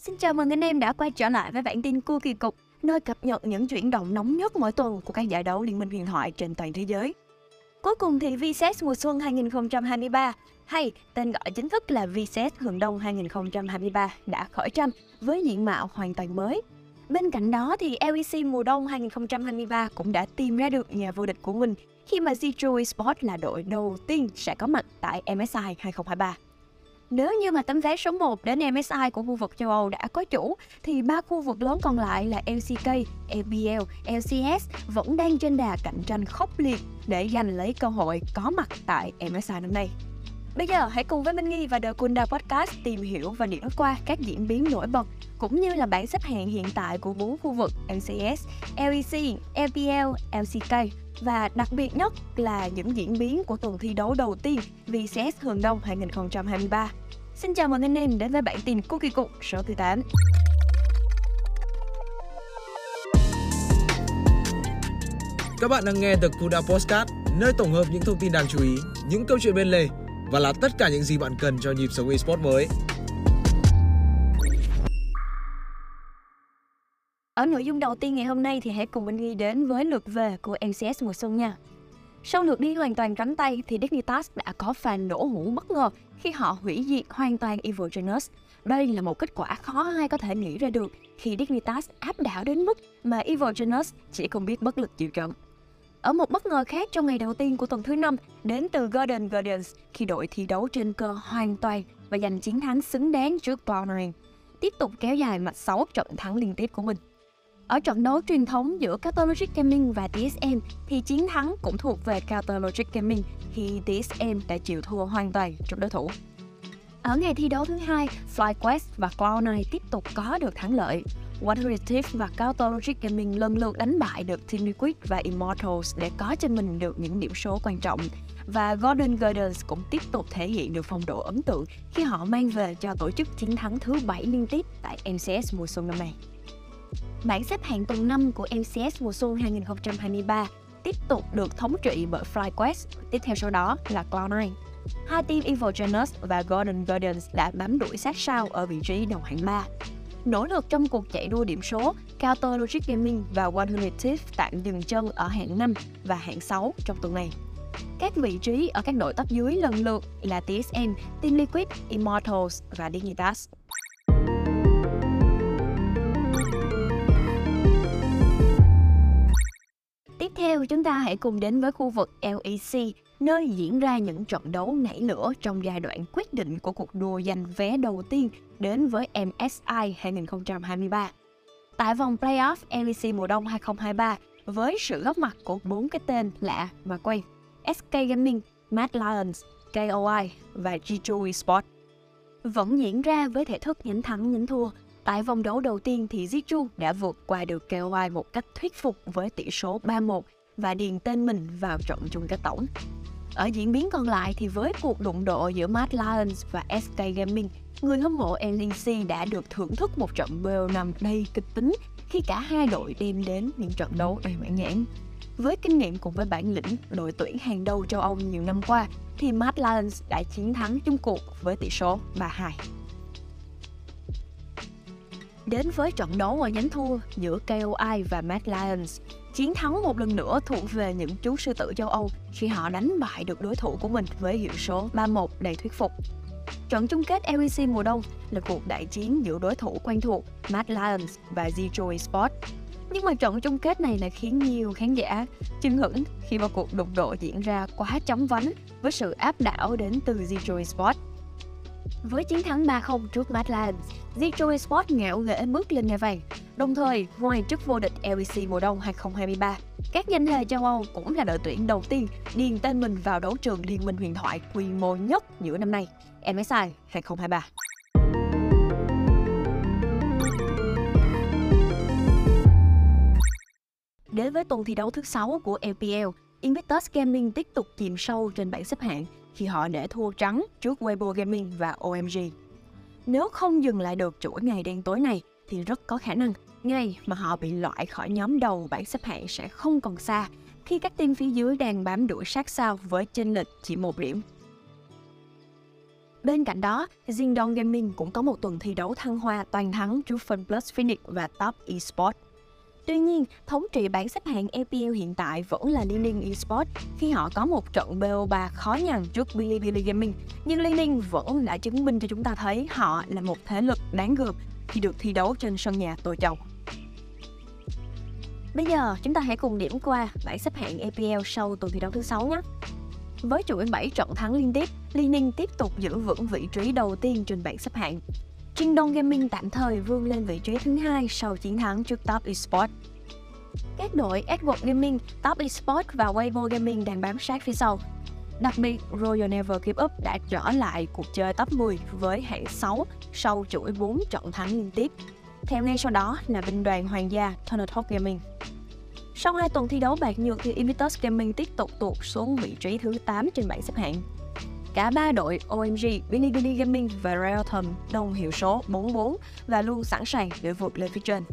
Xin chào mừng anh em đã quay trở lại với bản tin cua kỳ cục, nơi cập nhật những chuyển động nóng nhất mỗi tuần của các giải đấu Liên minh huyền thoại trên toàn thế giới. Cuối cùng thì VSES mùa xuân 2023, hay tên gọi chính thức là VSES Hừng Đông 2023 đã khởi tranh với diện mạo hoàn toàn mới. Bên cạnh đó thì LEC mùa đông 2023 cũng đã tìm ra được nhà vô địch của mình khi mà Zitro Esports là đội đầu tiên sẽ có mặt tại MSI 2023. Nếu như mà tấm vé số 1 đến MSI của khu vực châu Âu đã có chủ, thì ba khu vực lớn còn lại là LCK, EBL, LCS vẫn đang trên đà cạnh tranh khốc liệt để giành lấy cơ hội có mặt tại MSI năm nay. Bây giờ hãy cùng với Minh Nghi và The Kunda Podcast tìm hiểu và điểm qua các diễn biến nổi bật cũng như là bảng xếp hạng hiện tại của bốn khu vực LCS, LEC, LPL, LCK và đặc biệt nhất là những diễn biến của tuần thi đấu đầu tiên VCS Hường Đông 2023. Xin chào mừng anh em đến với bản tin Cookie Cục số thứ 8. Các bạn đang nghe The Kuda Podcast nơi tổng hợp những thông tin đáng chú ý, những câu chuyện bên lề và là tất cả những gì bạn cần cho nhịp sống eSports mới. Ở nội dung đầu tiên ngày hôm nay thì hãy cùng mình ghi đến với lượt về của NCS mùa xuân nha. Sau lượt đi hoàn toàn trắng tay thì Dignitas đã có pha nổ hũ bất ngờ khi họ hủy diệt hoàn toàn Evil Genius. Đây là một kết quả khó ai có thể nghĩ ra được khi Dignitas áp đảo đến mức mà Evil Genius chỉ không biết bất lực chịu trận. Ở một bất ngờ khác trong ngày đầu tiên của tuần thứ năm đến từ Golden Guardians khi đội thi đấu trên cơ hoàn toàn và giành chiến thắng xứng đáng trước Cloud9, tiếp tục kéo dài mạch 6 trận thắng liên tiếp của mình. Ở trận đấu truyền thống giữa Catalogic Logic Gaming và TSM thì chiến thắng cũng thuộc về Catalogic Logic Gaming khi TSM đã chịu thua hoàn toàn trước đối thủ. Ở ngày thi đấu thứ hai, FlyQuest và Cloud9 tiếp tục có được thắng lợi. Water Thief và cao tôn Logic Gaming lần lượt đánh bại được Team Liquid và Immortals để có cho mình được những điểm số quan trọng. Và Golden Guardians cũng tiếp tục thể hiện được phong độ ấn tượng khi họ mang về cho tổ chức chiến thắng thứ 7 liên tiếp tại MCS mùa xuân năm nay. Bảng xếp hạng tuần 5 của MCS mùa xuân 2023 tiếp tục được thống trị bởi FlyQuest, tiếp theo sau đó là Cloud9. Hai team Evil Genius và Golden Guardians đã bám đuổi sát sao ở vị trí đầu hạng 3. Nỗ lực trong cuộc chạy đua điểm số, Counter Logic Gaming và 100 Thieves tạm dừng chân ở hạng 5 và hạng 6 trong tuần này. Các vị trí ở các đội top dưới lần lượt là TSM, Team Liquid, Immortals và Dignitas. Tiếp theo chúng ta hãy cùng đến với khu vực LEC, nơi diễn ra những trận đấu nảy lửa trong giai đoạn quyết định của cuộc đua giành vé đầu tiên đến với MSI 2023. Tại vòng playoff LEC mùa đông 2023, với sự góp mặt của bốn cái tên lạ mà quen, SK Gaming, Mad Lions, KOI và G2 Esports. Vẫn diễn ra với thể thức nhánh thắng nhánh thua, Tại vòng đấu đầu tiên thì G2 đã vượt qua được KOI một cách thuyết phục với tỷ số 3-1 và điền tên mình vào trận chung kết tổng. Ở diễn biến còn lại thì với cuộc đụng độ giữa Mad Lions và SK Gaming, người hâm mộ LNC đã được thưởng thức một trận BO5 đầy kịch tính khi cả hai đội đem đến những trận đấu đầy mãn nhãn. Với kinh nghiệm cùng với bản lĩnh đội tuyển hàng đầu châu Âu nhiều năm qua, thì Mad Lions đã chiến thắng chung cuộc với tỷ số 3-2. Đến với trận đấu ở nhánh thua giữa KOI và Mad Lions, chiến thắng một lần nữa thuộc về những chú sư tử châu Âu khi họ đánh bại được đối thủ của mình với hiệu số 3-1 đầy thuyết phục. Trận chung kết LEC mùa đông là cuộc đại chiến giữa đối thủ quen thuộc Mad Lions và Zero Sport. Nhưng mà trận chung kết này lại khiến nhiều khán giả chưng hửng khi mà cuộc đụng độ diễn ra quá chóng vánh với sự áp đảo đến từ Zero Sport. Với chiến thắng 3-0 trước Madlands, Zitro Esports ngạo nghễ bước lên ngai vàng. Đồng thời, ngoài chức vô địch LEC mùa đông 2023, các danh hề châu Âu cũng là đội tuyển đầu tiên điền tên mình vào đấu trường liên minh huyền thoại quy mô nhất giữa năm nay, MSI 2023. Đến với tuần thi đấu thứ 6 của LPL, Invictus Gaming tiếp tục chìm sâu trên bảng xếp hạng khi họ để thua trắng trước Weibo Gaming và OMG. Nếu không dừng lại được chuỗi ngày đen tối này thì rất có khả năng ngày mà họ bị loại khỏi nhóm đầu bảng xếp hạng sẽ không còn xa khi các team phía dưới đang bám đuổi sát sao với chênh lệch chỉ một điểm. Bên cạnh đó, Jingdong Gaming cũng có một tuần thi đấu thăng hoa toàn thắng trước FunPlus Phoenix và Top Esports. Tuy nhiên, thống trị bảng xếp hạng EPL hiện tại vẫn là Liên Minh Esports khi họ có một trận BO3 khó nhằn trước Bilibili Gaming. Nhưng Liên Minh vẫn đã chứng minh cho chúng ta thấy họ là một thế lực đáng gờm khi được thi đấu trên sân nhà tổ chầu. Bây giờ, chúng ta hãy cùng điểm qua bảng xếp hạng EPL sau tuần thi đấu thứ 6 nhé. Với chuỗi 7 trận thắng liên tiếp, Liên Ninh tiếp tục giữ vững vị trí đầu tiên trên bảng xếp hạng. Trinh Đông Gaming tạm thời vươn lên vị trí thứ hai sau chiến thắng trước Top Esports. Các đội Edward Gaming, Top Esports và Weibo Gaming đang bám sát phía sau. Đặc biệt, Royal Never Give Up đã trở lại cuộc chơi top 10 với hạng 6 sau chuỗi 4 trận thắng liên tiếp. Theo ngay sau đó là binh đoàn hoàng gia Turner Talk Gaming. Sau hai tuần thi đấu bạc nhược thì Invictus Gaming tiếp tục tụt xuống vị trí thứ 8 trên bảng xếp hạng. Cả ba đội OMG, Bilibili Gaming và Realtom đồng hiệu số 44 và luôn sẵn sàng để vượt lên phía trên.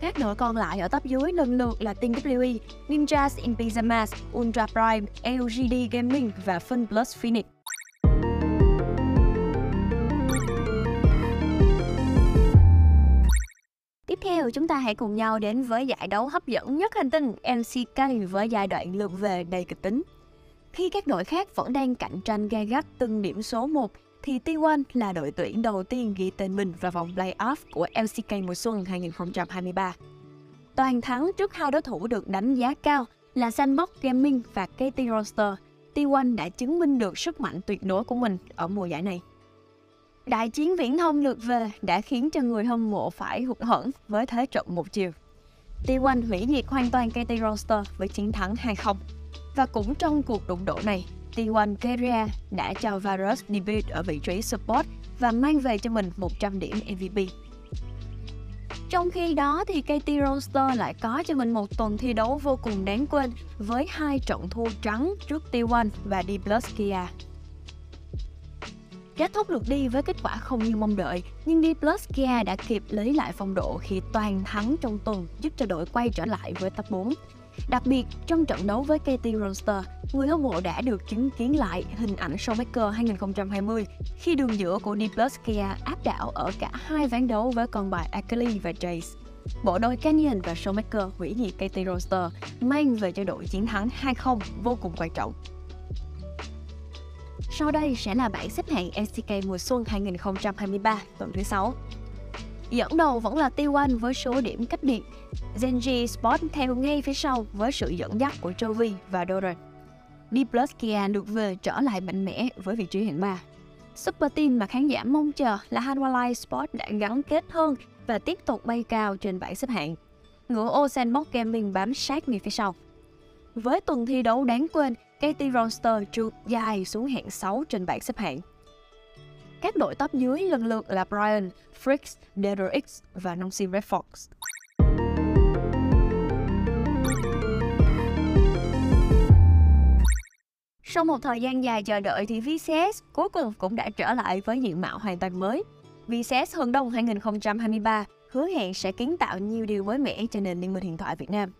Các đội còn lại ở top dưới lần lượt là Team WE, Ninjas in Pyjamas, Ultra Prime, LGD Gaming và fun plus Phoenix. Tiếp theo, chúng ta hãy cùng nhau đến với giải đấu hấp dẫn nhất hành tinh MCK với giai đoạn lượt về đầy kịch tính. Khi các đội khác vẫn đang cạnh tranh gai gắt từng điểm số 1, thì T1 là đội tuyển đầu tiên ghi tên mình vào vòng playoff của LCK mùa xuân 2023. Toàn thắng trước hai đối thủ được đánh giá cao là Sandbox Gaming và KT Roster, T1 đã chứng minh được sức mạnh tuyệt đối của mình ở mùa giải này. Đại chiến viễn thông lượt về đã khiến cho người hâm mộ phải hụt hẫng với thế trận một chiều. T1 hủy diệt hoàn toàn KT Roster với chiến thắng 2-0. Và cũng trong cuộc đụng độ này, T1 Keria đã cho Varus debut ở vị trí support và mang về cho mình 100 điểm MVP. Trong khi đó thì KT Roster lại có cho mình một tuần thi đấu vô cùng đáng quên với hai trận thua trắng trước T1 và D Plus Kia. Kết thúc lượt đi với kết quả không như mong đợi, nhưng D Plus Kia đã kịp lấy lại phong độ khi toàn thắng trong tuần giúp cho đội quay trở lại với top 4. Đặc biệt, trong trận đấu với KT Roster, người hâm mộ đã được chứng kiến lại hình ảnh Showmaker 2020 khi đường giữa của D Plus Kia áp đảo ở cả hai ván đấu với con bài Akali và Jace. Bộ đôi Canyon và Showmaker hủy diệt KT Roster mang về cho đội chiến thắng 2-0 vô cùng quan trọng. Sau đây sẽ là bảng xếp hạng LCK mùa xuân 2023 tuần thứ 6. Dẫn đầu vẫn là T1 với số điểm cách biệt. Genji Sport theo ngay phía sau với sự dẫn dắt của Jovi và Doran. D Plus Kia được về trở lại mạnh mẽ với vị trí hạng 3. Super Team mà khán giả mong chờ là Hanwha Sport đã gắn kết hơn và tiếp tục bay cao trên bảng xếp hạng. Ngựa Ocean Box Gaming bám sát ngay phía sau. Với tuần thi đấu đáng quên, KT Roster trượt dài xuống hạng 6 trên bảng xếp hạng. Các đội top dưới lần lượt là Brian, Fricks, DRX và Nancy Red Fox. Sau một thời gian dài chờ đợi thì VCS cuối cùng cũng đã trở lại với diện mạo hoàn toàn mới. VCS Hưng Đông 2023 hứa hẹn sẽ kiến tạo nhiều điều mới mẻ cho nền liên minh hiện thoại Việt Nam.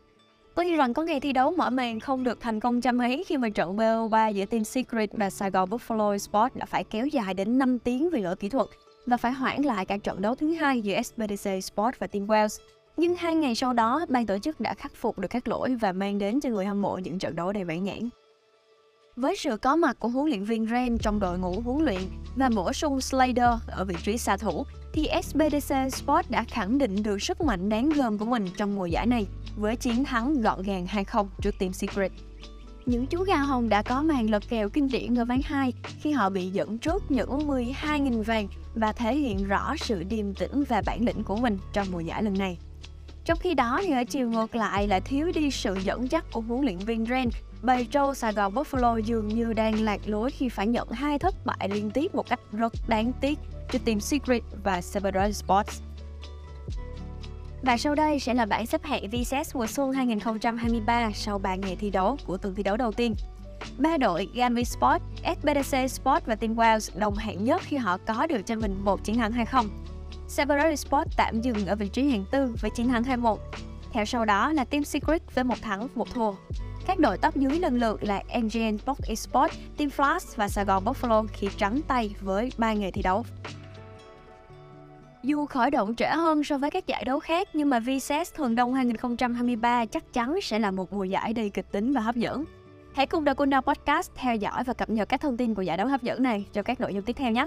Tuy rằng có ngày thi đấu mở màn không được thành công trăm hí khi mà trận BO3 giữa Team Secret và Sài Gòn Buffalo Sport đã phải kéo dài đến 5 tiếng vì lỗi kỹ thuật và phải hoãn lại cả trận đấu thứ hai giữa SBDC Sport và Team Wales. Nhưng hai ngày sau đó, ban tổ chức đã khắc phục được các lỗi và mang đến cho người hâm mộ những trận đấu đầy mãn nhãn. Với sự có mặt của huấn luyện viên Ren trong đội ngũ huấn luyện và bổ sung Slater ở vị trí xạ thủ, thì SBDC Sport đã khẳng định được sức mạnh đáng gờm của mình trong mùa giải này với chiến thắng gọn gàng 2-0 trước Team Secret. Những chú gà hồng đã có màn lật kèo kinh điển ở ván 2 khi họ bị dẫn trước những 12.000 vàng và thể hiện rõ sự điềm tĩnh và bản lĩnh của mình trong mùa giải lần này. Trong khi đó thì ở chiều ngược lại là thiếu đi sự dẫn dắt của huấn luyện viên Ren Bầy trâu Sài Gòn Buffalo dường như đang lạc lối khi phải nhận hai thất bại liên tiếp một cách rất đáng tiếc cho team Secret và several Sports. Và sau đây sẽ là bảng xếp hạng VCS mùa xuân 2023 sau 3 ngày thi đấu của tuần thi đấu đầu tiên. Ba đội gami Sport, SBDC Sport và Team Wales đồng hạng nhất khi họ có được cho mình một chiến thắng hay không several Sport tạm dừng ở vị trí hạng tư với chiến thắng 2-1. Theo sau đó là Team Secret với một thắng, một thua. Các đội top dưới lần lượt là MGN Box Esports, Team Flash và Sài Gòn Buffalo khi trắng tay với 3 ngày thi đấu. Dù khởi động trễ hơn so với các giải đấu khác nhưng mà VCS Thường Đông 2023 chắc chắn sẽ là một mùa giải đầy kịch tính và hấp dẫn. Hãy cùng The Kunda Podcast theo dõi và cập nhật các thông tin của giải đấu hấp dẫn này cho các nội dung tiếp theo nhé.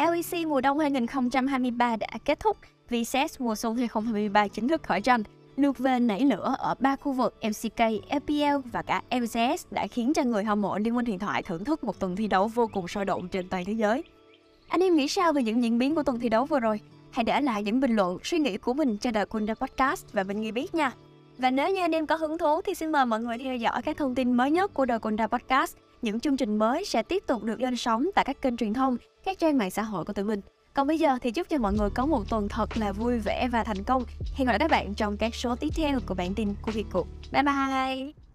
LEC mùa đông 2023 đã kết thúc, VCS mùa xuân 2023 chính thức khởi tranh. Lượt về nảy lửa ở ba khu vực MCK, FPL và cả LCS đã khiến cho người hâm mộ Liên minh huyền thoại thưởng thức một tuần thi đấu vô cùng sôi động trên toàn thế giới. Anh em nghĩ sao về những diễn biến của tuần thi đấu vừa rồi? Hãy để lại những bình luận, suy nghĩ của mình cho The Kunda Podcast và mình nghe biết nha. Và nếu như anh em có hứng thú thì xin mời mọi người theo dõi các thông tin mới nhất của The Kunda Podcast. Những chương trình mới sẽ tiếp tục được lên sóng tại các kênh truyền thông, các trang mạng xã hội của tụi mình. Còn bây giờ thì chúc cho mọi người có một tuần thật là vui vẻ và thành công. Hẹn gặp lại các bạn trong các số tiếp theo của bản tin của Việt Cục. Bye bye!